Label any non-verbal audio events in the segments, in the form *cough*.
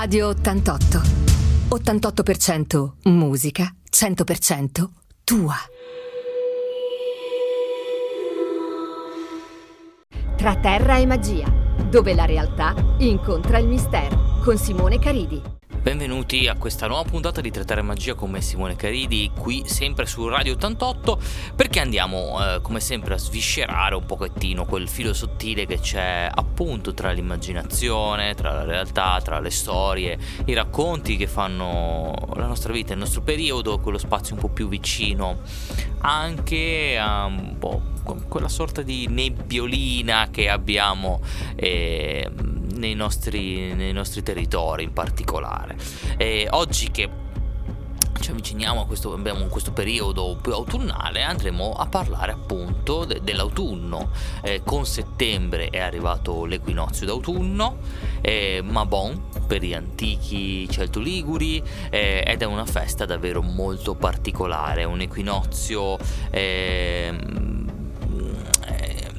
Radio 88. 88% musica, 100% tua. Tra terra e magia, dove la realtà incontra il mistero, con Simone Caridi. Benvenuti a questa nuova puntata di Trattare Magia con me Simone Caridi, qui sempre su Radio 88, perché andiamo eh, come sempre a sviscerare un pochettino quel filo sottile che c'è appunto tra l'immaginazione, tra la realtà, tra le storie, i racconti che fanno la nostra vita, il nostro periodo, quello spazio un po' più vicino anche a un po' quella sorta di nebbiolina che abbiamo. Eh, nei nostri, nei nostri territori in particolare. E oggi che ci avviciniamo a questo, abbiamo questo periodo più autunnale, andremo a parlare appunto de, dell'autunno. Eh, con settembre è arrivato l'equinozio d'autunno, eh, Mabon per gli antichi celto-liguri eh, ed è una festa davvero molto particolare, un equinozio ehm, eh,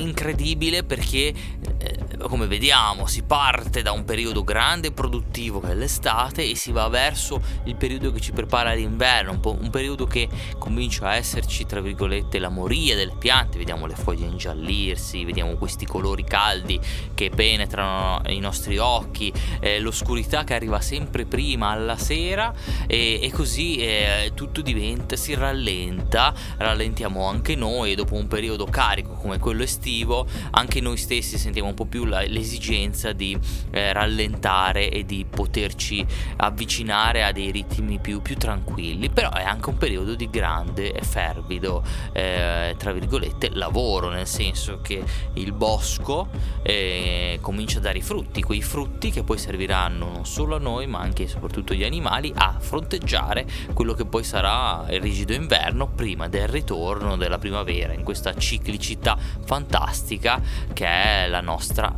incredibile perché eh, come vediamo, si parte da un periodo grande e produttivo che è l'estate e si va verso il periodo che ci prepara l'inverno, un, un periodo che comincia a esserci, tra virgolette, la moria delle piante, vediamo le foglie ingiallirsi, vediamo questi colori caldi che penetrano i nostri occhi, eh, l'oscurità che arriva sempre prima alla sera e, e così eh, tutto diventa, si rallenta, rallentiamo anche noi e dopo un periodo carico come quello estivo, anche noi stessi sentiamo un po' più la, l'esigenza di eh, rallentare e di poterci avvicinare a dei ritmi più, più, tranquilli, però è anche un periodo di grande e fervido, eh, tra virgolette, lavoro, nel senso che il bosco eh, comincia a dare i frutti, quei frutti che poi serviranno non solo a noi ma anche e soprattutto agli animali a fronteggiare quello che poi sarà il rigido inverno prima del ritorno della primavera in questa ciclicità fantastica che è la nostra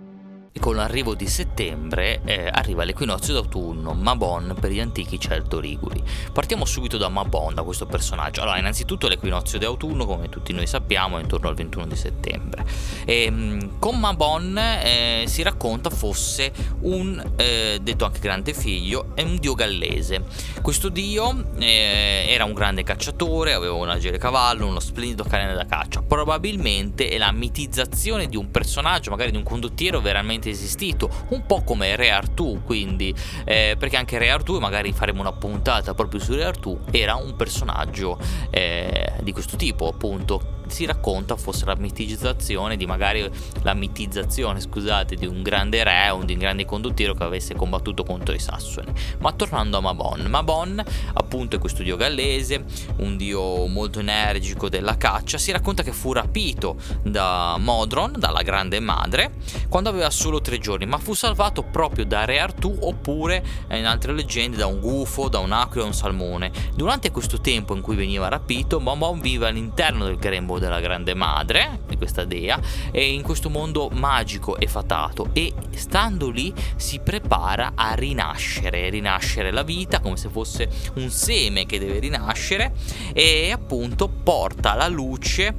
e con l'arrivo di settembre eh, arriva l'equinozio d'autunno, Mabon per gli antichi celto-liguri. Partiamo subito da Mabon, da questo personaggio. Allora, innanzitutto l'equinozio d'autunno, come tutti noi sappiamo, è intorno al 21 di settembre. E, ehm, con Mabon eh, si racconta fosse un, eh, detto anche grande figlio, è un dio gallese. Questo dio eh, era un grande cacciatore, aveva un agile cavallo, uno splendido cane da caccia. Probabilmente è la mitizzazione di un personaggio, magari di un condottiero veramente veramente esistito, un po' come Re Artù, quindi eh, perché anche Re Artù, magari faremo una puntata proprio su Re Artù, era un personaggio eh, di questo tipo, appunto si racconta fosse la mitizzazione di magari la mitizzazione, scusate, di un grande re o di un grande condottiero che avesse combattuto contro i Sassoni. Ma tornando a Mabon, Mabon appunto è questo dio gallese, un dio molto energico della caccia, si racconta che fu rapito da Modron, dalla grande madre, quando aveva solo tre giorni, ma fu salvato proprio da Re Artù oppure eh, in altre leggende da un gufo, da un aquila o un salmone. Durante questo tempo in cui veniva rapito, Mabon vive all'interno del grembo della grande madre di questa dea e in questo mondo magico e fatato. E stando lì si prepara a rinascere, rinascere la vita come se fosse un seme che deve rinascere e appunto porta la luce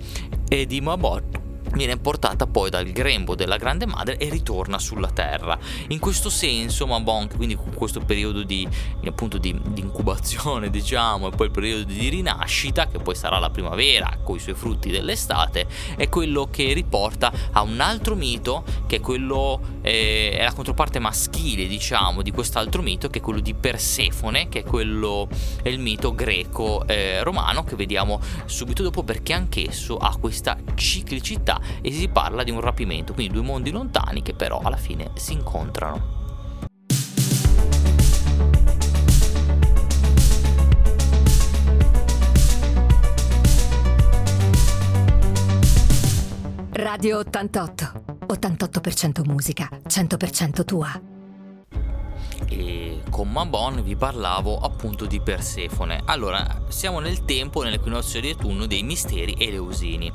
di Mabot viene portata poi dal grembo della grande madre e ritorna sulla terra. In questo senso, Mabonk, quindi con questo periodo di, appunto, di, di, incubazione, *laughs* diciamo, e poi il periodo di rinascita, che poi sarà la primavera con i suoi frutti dell'estate, è quello che riporta a un altro mito, che è quello, eh, è la controparte maschile, diciamo, di quest'altro mito, che è quello di Persefone, che è quello, è il mito greco-romano, eh, che vediamo subito dopo, perché anch'esso ha questa ciclicità e si parla di un rapimento, quindi due mondi lontani che però alla fine si incontrano. Radio 88. 88% musica, 100% tua. E con Mabon vi parlavo appunto appunto di Persefone. Allora, siamo nel tempo, nell'equinozio di autunno dei misteri eleusini.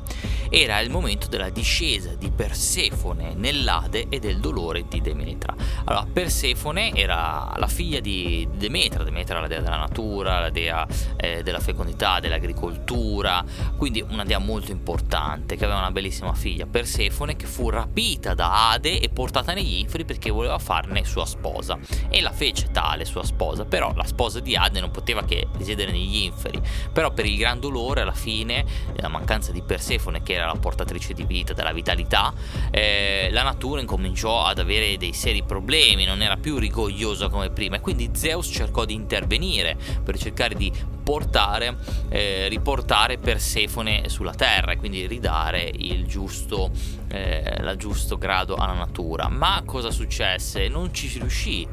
Era il momento della discesa di Persefone nell'Ade e del dolore di Demetra. Allora, Persefone era la figlia di Demetra, Demetra la dea della natura, la dea eh, della fecondità, dell'agricoltura, quindi una dea molto importante che aveva una bellissima figlia, Persefone, che fu rapita da Ade e portata negli inferi perché voleva farne sua sposa. E la fece tale sua sposa, però la sposa di Ade non poteva che risiedere negli inferi. Però per il gran dolore, alla fine, la mancanza di Persefone, che era la portatrice di vita, della vitalità, eh, la natura incominciò ad avere dei seri problemi, non era più rigogliosa come prima e quindi Zeus cercò di intervenire per cercare di portare, eh, riportare Persefone sulla terra e quindi ridare il giusto, eh, giusto grado alla natura. Ma cosa successe? Non ci riuscì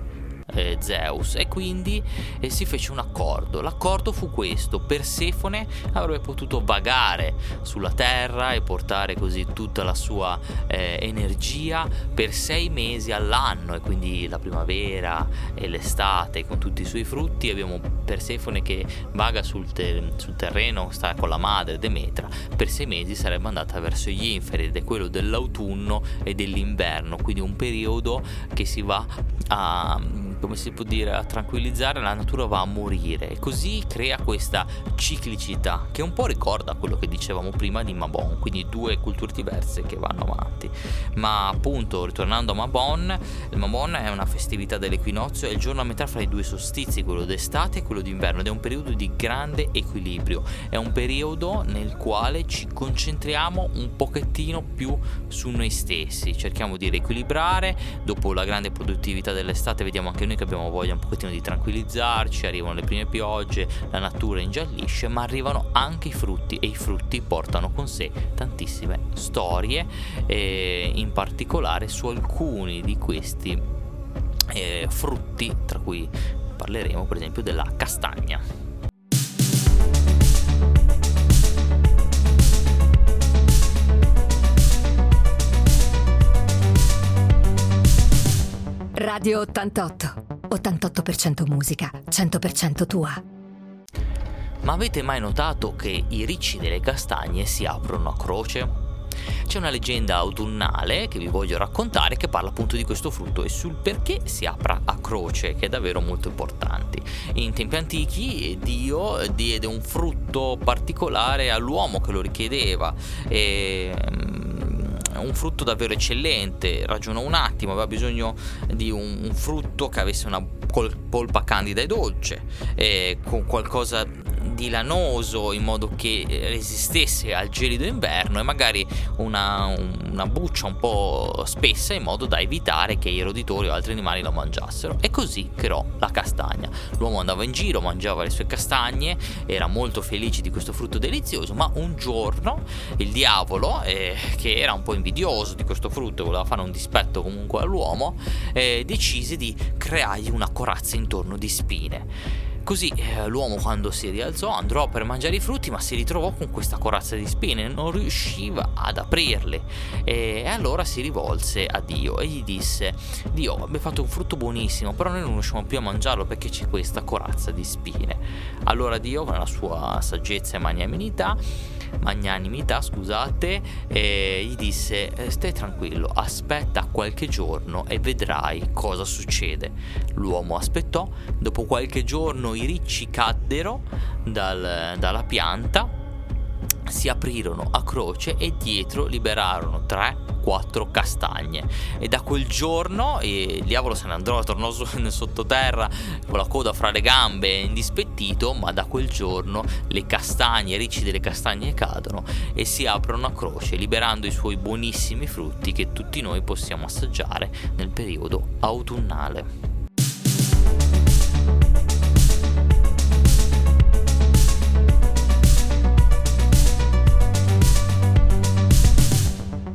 eh, Zeus e quindi eh, si fece un accordo. L'accordo fu questo: Persefone avrebbe potuto vagare sulla terra e portare così tutta la sua eh, energia per sei mesi all'anno, e quindi la primavera e l'estate con tutti i suoi frutti. Abbiamo Persefone che vaga sul, te- sul terreno, sta con la madre Demetra. Per sei mesi sarebbe andata verso gli inferi ed è quello dell'autunno e dell'inverno, quindi un periodo che si va a come si può dire, a tranquillizzare, la natura va a morire. E così crea questa ciclicità che un po' ricorda quello che dicevamo prima di Mabon, quindi due culture diverse che vanno avanti. Ma appunto, ritornando a Mabon, il Mabon è una festività dell'equinozio, è il giorno a metà fra i due solstizi, quello d'estate e quello d'inverno ed è un periodo di grande equilibrio, è un periodo nel quale ci concentriamo un pochettino più su noi stessi, cerchiamo di riequilibrare, dopo la grande produttività dell'estate vediamo anche noi che abbiamo voglia un pochettino di tranquillizzarci, arrivano le prime piogge, la natura ingiallisce, ma arrivano anche i frutti e i frutti portano con sé tantissime storie, eh, in particolare su alcuni di questi eh, frutti, tra cui parleremo per esempio della castagna. Radio 88. 88% musica, 100% tua. Ma avete mai notato che i ricci delle castagne si aprono a croce? C'è una leggenda autunnale che vi voglio raccontare che parla appunto di questo frutto e sul perché si apra a croce, che è davvero molto importante. In tempi antichi Dio diede un frutto particolare all'uomo che lo richiedeva e un frutto davvero eccellente, ragionò un attimo, aveva bisogno di un, un frutto che avesse una polpa candida e dolce, eh, con qualcosa di lanoso in modo che resistesse al gelido inverno e magari una, una, buccia un po' spessa in modo da evitare che i roditori o altri animali lo mangiassero. E così creò la castagna. L'uomo andava in giro mangiava le sue castagne era molto felice di questo frutto delizioso ma un giorno il diavolo eh, che era un po' invidioso di questo frutto voleva fare un dispetto comunque all'uomo eh, decise di creargli una corazza intorno di spine Così eh, l'uomo quando si rialzò andrò per mangiare i frutti ma si ritrovò con questa corazza di spine, non riusciva ad aprirle e allora si rivolse a Dio e gli disse Dio abbiamo fatto un frutto buonissimo però noi non riusciamo più a mangiarlo perché c'è questa corazza di spine. Allora Dio con la sua saggezza e magnanimità magnanimità, scusate, e gli disse eh, stai tranquillo, aspetta qualche giorno e vedrai cosa succede. L'uomo aspettò, dopo qualche giorno i ricci caddero dal, dalla pianta, si aprirono a croce e dietro liberarono tre quattro castagne e da quel giorno il diavolo se ne andrò, tornò *laughs* sottoterra con la coda fra le gambe indispettito, ma da quel giorno le castagne, i ricci delle castagne cadono e si aprono a croce, liberando i suoi buonissimi frutti che tutti noi possiamo assaggiare nel periodo autunnale.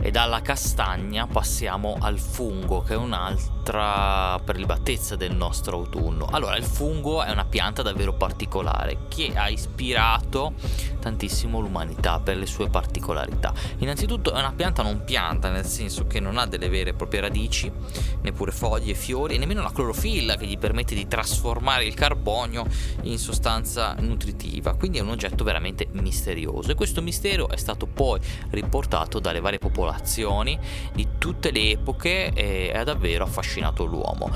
E dalla castagna passiamo al fungo, che è un'altra prelibatezza del nostro autunno. Allora, il fungo è una pianta davvero particolare che ha ispirato tantissimo l'umanità per le sue particolarità. Innanzitutto è una pianta non pianta, nel senso che non ha delle vere e proprie radici, neppure foglie, fiori e nemmeno la clorofilla che gli permette di trasformare il carbonio in sostanza nutritiva. Quindi è un oggetto veramente misterioso e questo mistero è stato poi riportato dalle varie popolazioni di tutte le epoche e ha davvero affascinato l'uomo.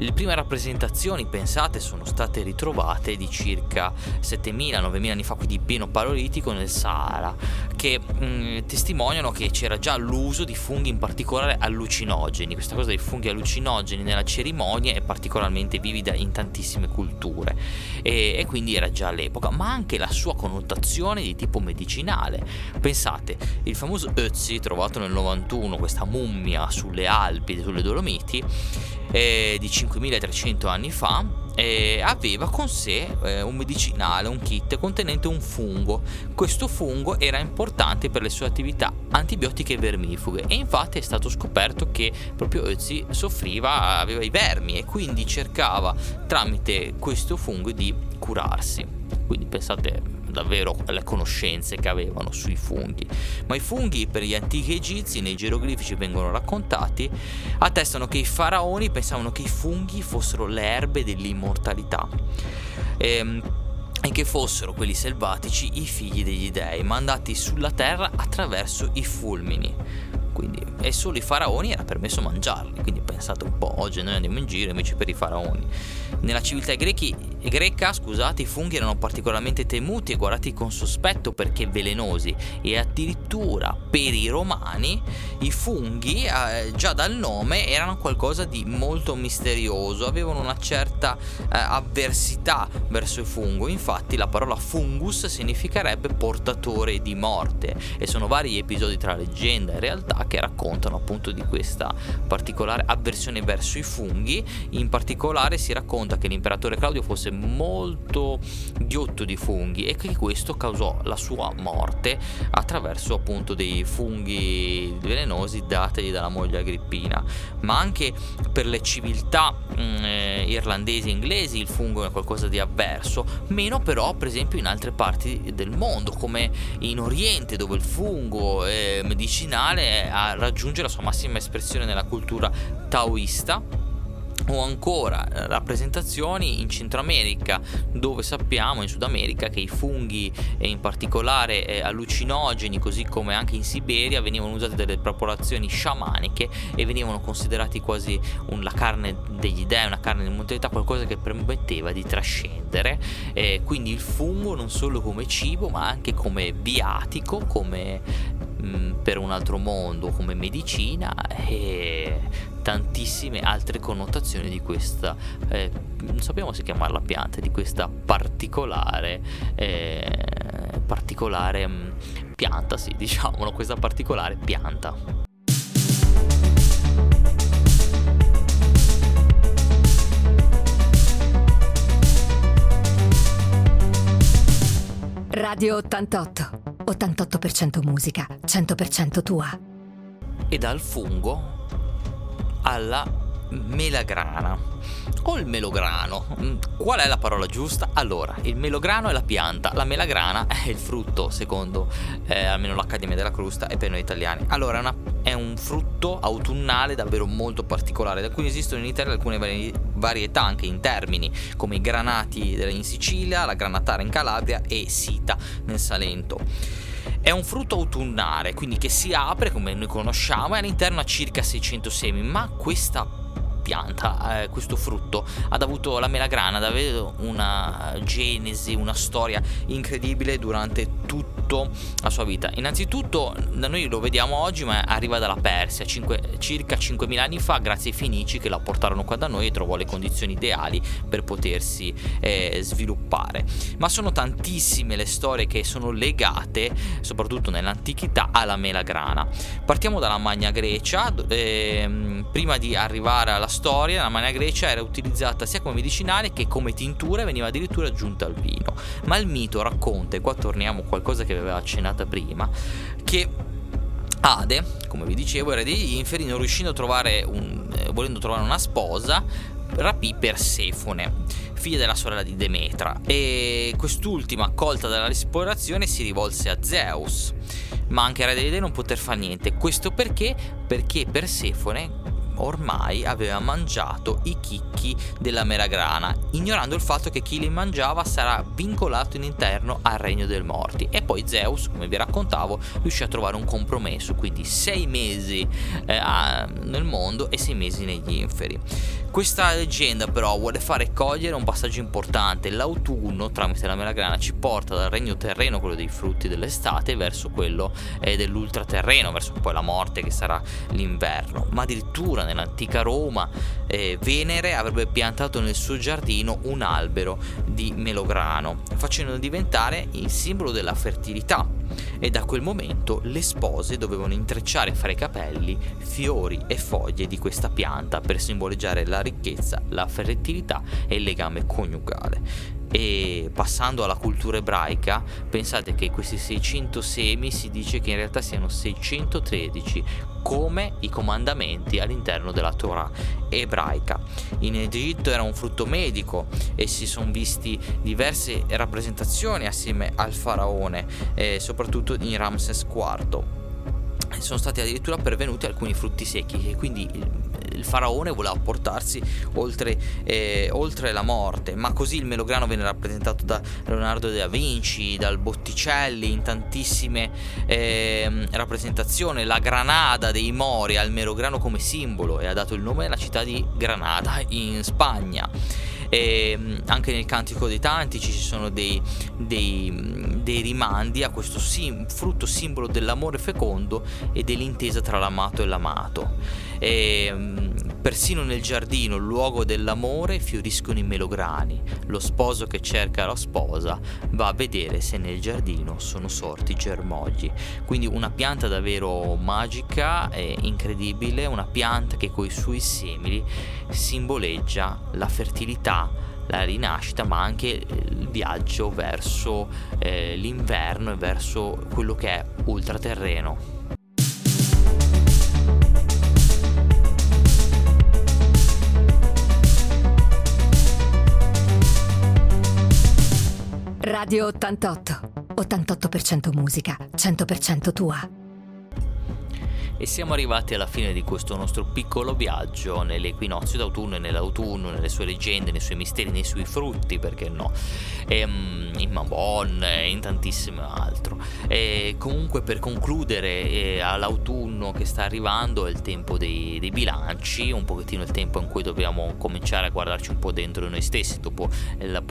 Le prime rappresentazioni, pensate, sono state ritrovate di circa 7.000-9.000 anni fa, quindi pieno paleolitico nel Sahara, che mh, testimoniano che c'era già l'uso di funghi in particolare allucinogeni. Questa cosa dei funghi allucinogeni nella cerimonia è particolarmente vivida in tantissime culture e, e quindi era già all'epoca, ma anche la sua connotazione di tipo medicinale. Pensate, il famoso Ötzi trovato nel 91, questa mummia sulle Alpi, sulle Dolomiti, eh, di 5300 anni fa eh, aveva con sé eh, un medicinale, un kit contenente un fungo. Questo fungo era importante per le sue attività antibiotiche e vermifughe e infatti è stato scoperto che proprio Ötzi soffriva, aveva i vermi e quindi cercava tramite questo fungo di curarsi. Quindi pensate davvero le conoscenze che avevano sui funghi. Ma i funghi per gli antichi egizi nei geroglifici vengono raccontati, attestano che i faraoni pensavano che i funghi fossero le erbe dell'immortalità. Ehm, e che fossero quelli selvatici i figli degli dei, mandati sulla terra attraverso i fulmini. Quindi, e solo i faraoni era permesso mangiarli. Quindi pensate un po', oggi noi andiamo in giro invece per i faraoni. Nella civiltà grechi, greca scusate, i funghi erano particolarmente temuti e guardati con sospetto perché velenosi e addirittura per i romani i funghi eh, già dal nome erano qualcosa di molto misterioso, avevano una certa eh, avversità verso il fungo, infatti la parola fungus significherebbe portatore di morte e sono vari episodi tra leggenda e realtà che raccontano appunto di questa particolare avversione verso i funghi, in particolare si racconta che l'imperatore Claudio fosse molto ghiotto di funghi e che questo causò la sua morte attraverso appunto dei funghi velenosi dategli dalla moglie Agrippina. Ma anche per le civiltà mh, mm, eh, irlandesi e inglesi il fungo è qualcosa di avverso, meno però per esempio in altre parti del mondo come in Oriente dove il fungo eh, medicinale raggiunge la sua massima espressione nella cultura taoista o ancora eh, rappresentazioni in Centro America dove sappiamo in Sud America che i funghi e in particolare eh, allucinogeni così come anche in Siberia venivano usati dalle popolazioni sciamaniche e venivano considerati quasi un, la carne degli dei, una carne di mortalità, qualcosa che permetteva di trascendere. Eh, quindi il fungo non solo come cibo ma anche come viatico come mh, mm, per un altro mondo come medicina e tantissime altre connotazioni di questa, eh, non sappiamo se chiamarla pianta, di questa particolare, eh, particolare mh, mm, pianta, sì, *laughs* diciamolo, questa particolare pianta. Radio 88. 88% musica, 100% tua. E dal fungo alla melagrana o il melograno. Mm, qual è la parola giusta? Allora, il melograno è la pianta, la melagrana è il frutto, secondo eh, almeno l'Accademia della Crusta e per noi italiani. Allora, è, una, è, un frutto autunnale davvero molto particolare, da cui esistono in Italia alcune vari, varietà anche in termini, come i granati in Sicilia, la granatara in Calabria e sita nel Salento. È un frutto autunnale, quindi che si apre come noi conosciamo e all'interno ha circa 600 semi, ma questa pianta, eh, questo frutto, ha avuto la melagrana, davvero una genesi, una storia incredibile durante tutta la sua vita. Innanzitutto, da noi lo vediamo oggi, ma arriva dalla Persia, cinque, circa 5.000 anni fa, grazie ai Fenici che la portarono qua da noi e trovò le condizioni ideali per potersi eh, sviluppare. Ma sono tantissime le storie che sono legate, soprattutto nell'antichità, alla melagrana. Partiamo dalla Magna Grecia, eh, prima di arrivare alla storia, la Magna Grecia era utilizzata sia come medicinale che come tintura e veniva addirittura aggiunta al vino. Ma il mito racconta, e qua torniamo a qualcosa che aveva accennata prima, che Ade, come vi dicevo, era degli inferi, non riuscendo a trovare un, eh, volendo trovare una sposa, rapì Persefone, figlia della sorella di Demetra, e quest'ultima, accolta dall'esplorazione, si rivolse a Zeus. Ma anche Re dei Dei non poter fare niente. Questo perché? Perché Persefone ormai aveva mangiato i chicchi della meragrana, ignorando il fatto che chi li mangiava sarà vincolato in interno al regno dei morti. E poi Zeus, come vi raccontavo, riuscì a trovare un compromesso, quindi sei mesi eh, nel mondo e sei mesi negli inferi. Questa leggenda però vuole fare cogliere un passaggio importante. L'autunno, tramite la melagrana, ci porta dal regno terreno, quello dei frutti dell'estate, verso quello eh, dell'ultraterreno, verso poi la morte che sarà l'inverno. Ma addirittura nell'antica Roma eh, Venere avrebbe piantato nel suo giardino un albero di melograno, facendo diventare il simbolo della fertilità e da quel momento le spose dovevano intrecciare fra i capelli fiori e foglie di questa pianta per simboleggiare la ricchezza, la fertilità e il legame coniugale. E passando alla cultura ebraica, pensate che questi 600 semi si dice che in realtà siano 613 come i comandamenti all'interno della Torah ebraica. In Egitto era un frutto medico e si sono visti diverse rappresentazioni assieme al faraone, eh, soprattutto in Ramses IV sono stati addirittura pervenuti alcuni frutti secchi e quindi il faraone voleva portarsi oltre, eh, oltre, la morte, ma così il melograno venne rappresentato da Leonardo da Vinci, dal Botticelli in tantissime eh, rappresentazioni, la granada dei Mori al melograno come simbolo e ha dato il nome alla città di Granada in Spagna. E ehm, anche nel Cantico dei Tantici ci sono dei, dei, dei rimandi a questo sim, frutto simbolo dell'amore fecondo e dell'intesa tra l'amato e l'amato. E, ehm, persino nel giardino, luogo dell'amore, fioriscono i melograni. Lo sposo che cerca la sposa va a vedere se nel giardino sono sorti germogli. Quindi una pianta davvero magica e incredibile, una pianta che coi suoi semini simboleggia la fertilità la rinascita, ma anche il viaggio verso eh, l'inverno e verso quello che è ultraterreno. Radio 88. 88% musica, 100% tua e siamo arrivati alla fine di questo nostro piccolo viaggio nell'equinozio d'autunno e nell'autunno, nelle sue leggende, nei suoi misteri, nei suoi frutti, perché no, e, um, in Mabon e in tantissimo altro. E comunque per concludere eh, all'autunno che sta arrivando è il tempo dei, dei, bilanci, un pochettino il tempo in cui dobbiamo cominciare a guardarci un po' dentro noi stessi dopo la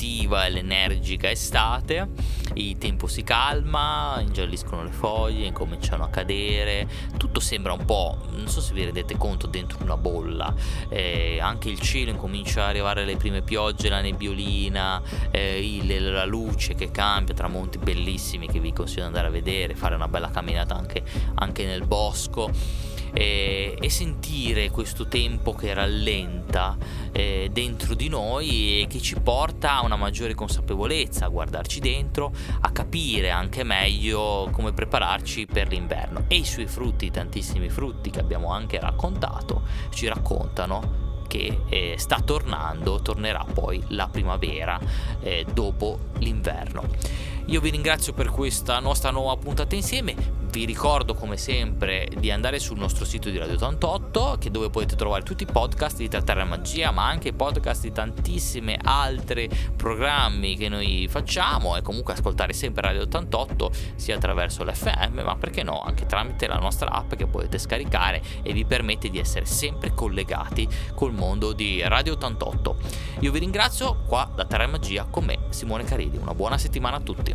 produttiva e l'energica estate, il tempo si calma, ingialliscono le foglie, incominciano a cadere, tutto sembra un po', non so se vi rendete conto, dentro una bolla, eh, anche il cielo incomincia a arrivare le prime piogge, la nebbiolina, eh, il, la luce che cambia, tramonti bellissimi che vi consiglio di andare a vedere, fare una bella camminata anche, anche nel bosco e, e sentire questo tempo che rallenta eh, dentro di noi e che ci porta a una maggiore consapevolezza, a guardarci dentro, a capire anche meglio come prepararci per l'inverno. E i suoi frutti, tantissimi frutti che abbiamo anche raccontato, ci raccontano che eh, sta tornando, tornerà poi la primavera eh, dopo l'inverno. Io vi ringrazio per questa nostra nuova puntata insieme. Vi ricordo come sempre di andare sul nostro sito di Radio 88 che dove potete trovare tutti i podcast di Terra Magia ma anche i podcast di tantissime altre programmi che noi facciamo e comunque ascoltare sempre Radio 88 sia attraverso l'FM ma perché no anche tramite la nostra app che potete scaricare e vi permette di essere sempre collegati col mondo di Radio 88. Io vi ringrazio qua da Terra Magia con me Simone Caridi. Una buona settimana a tutti.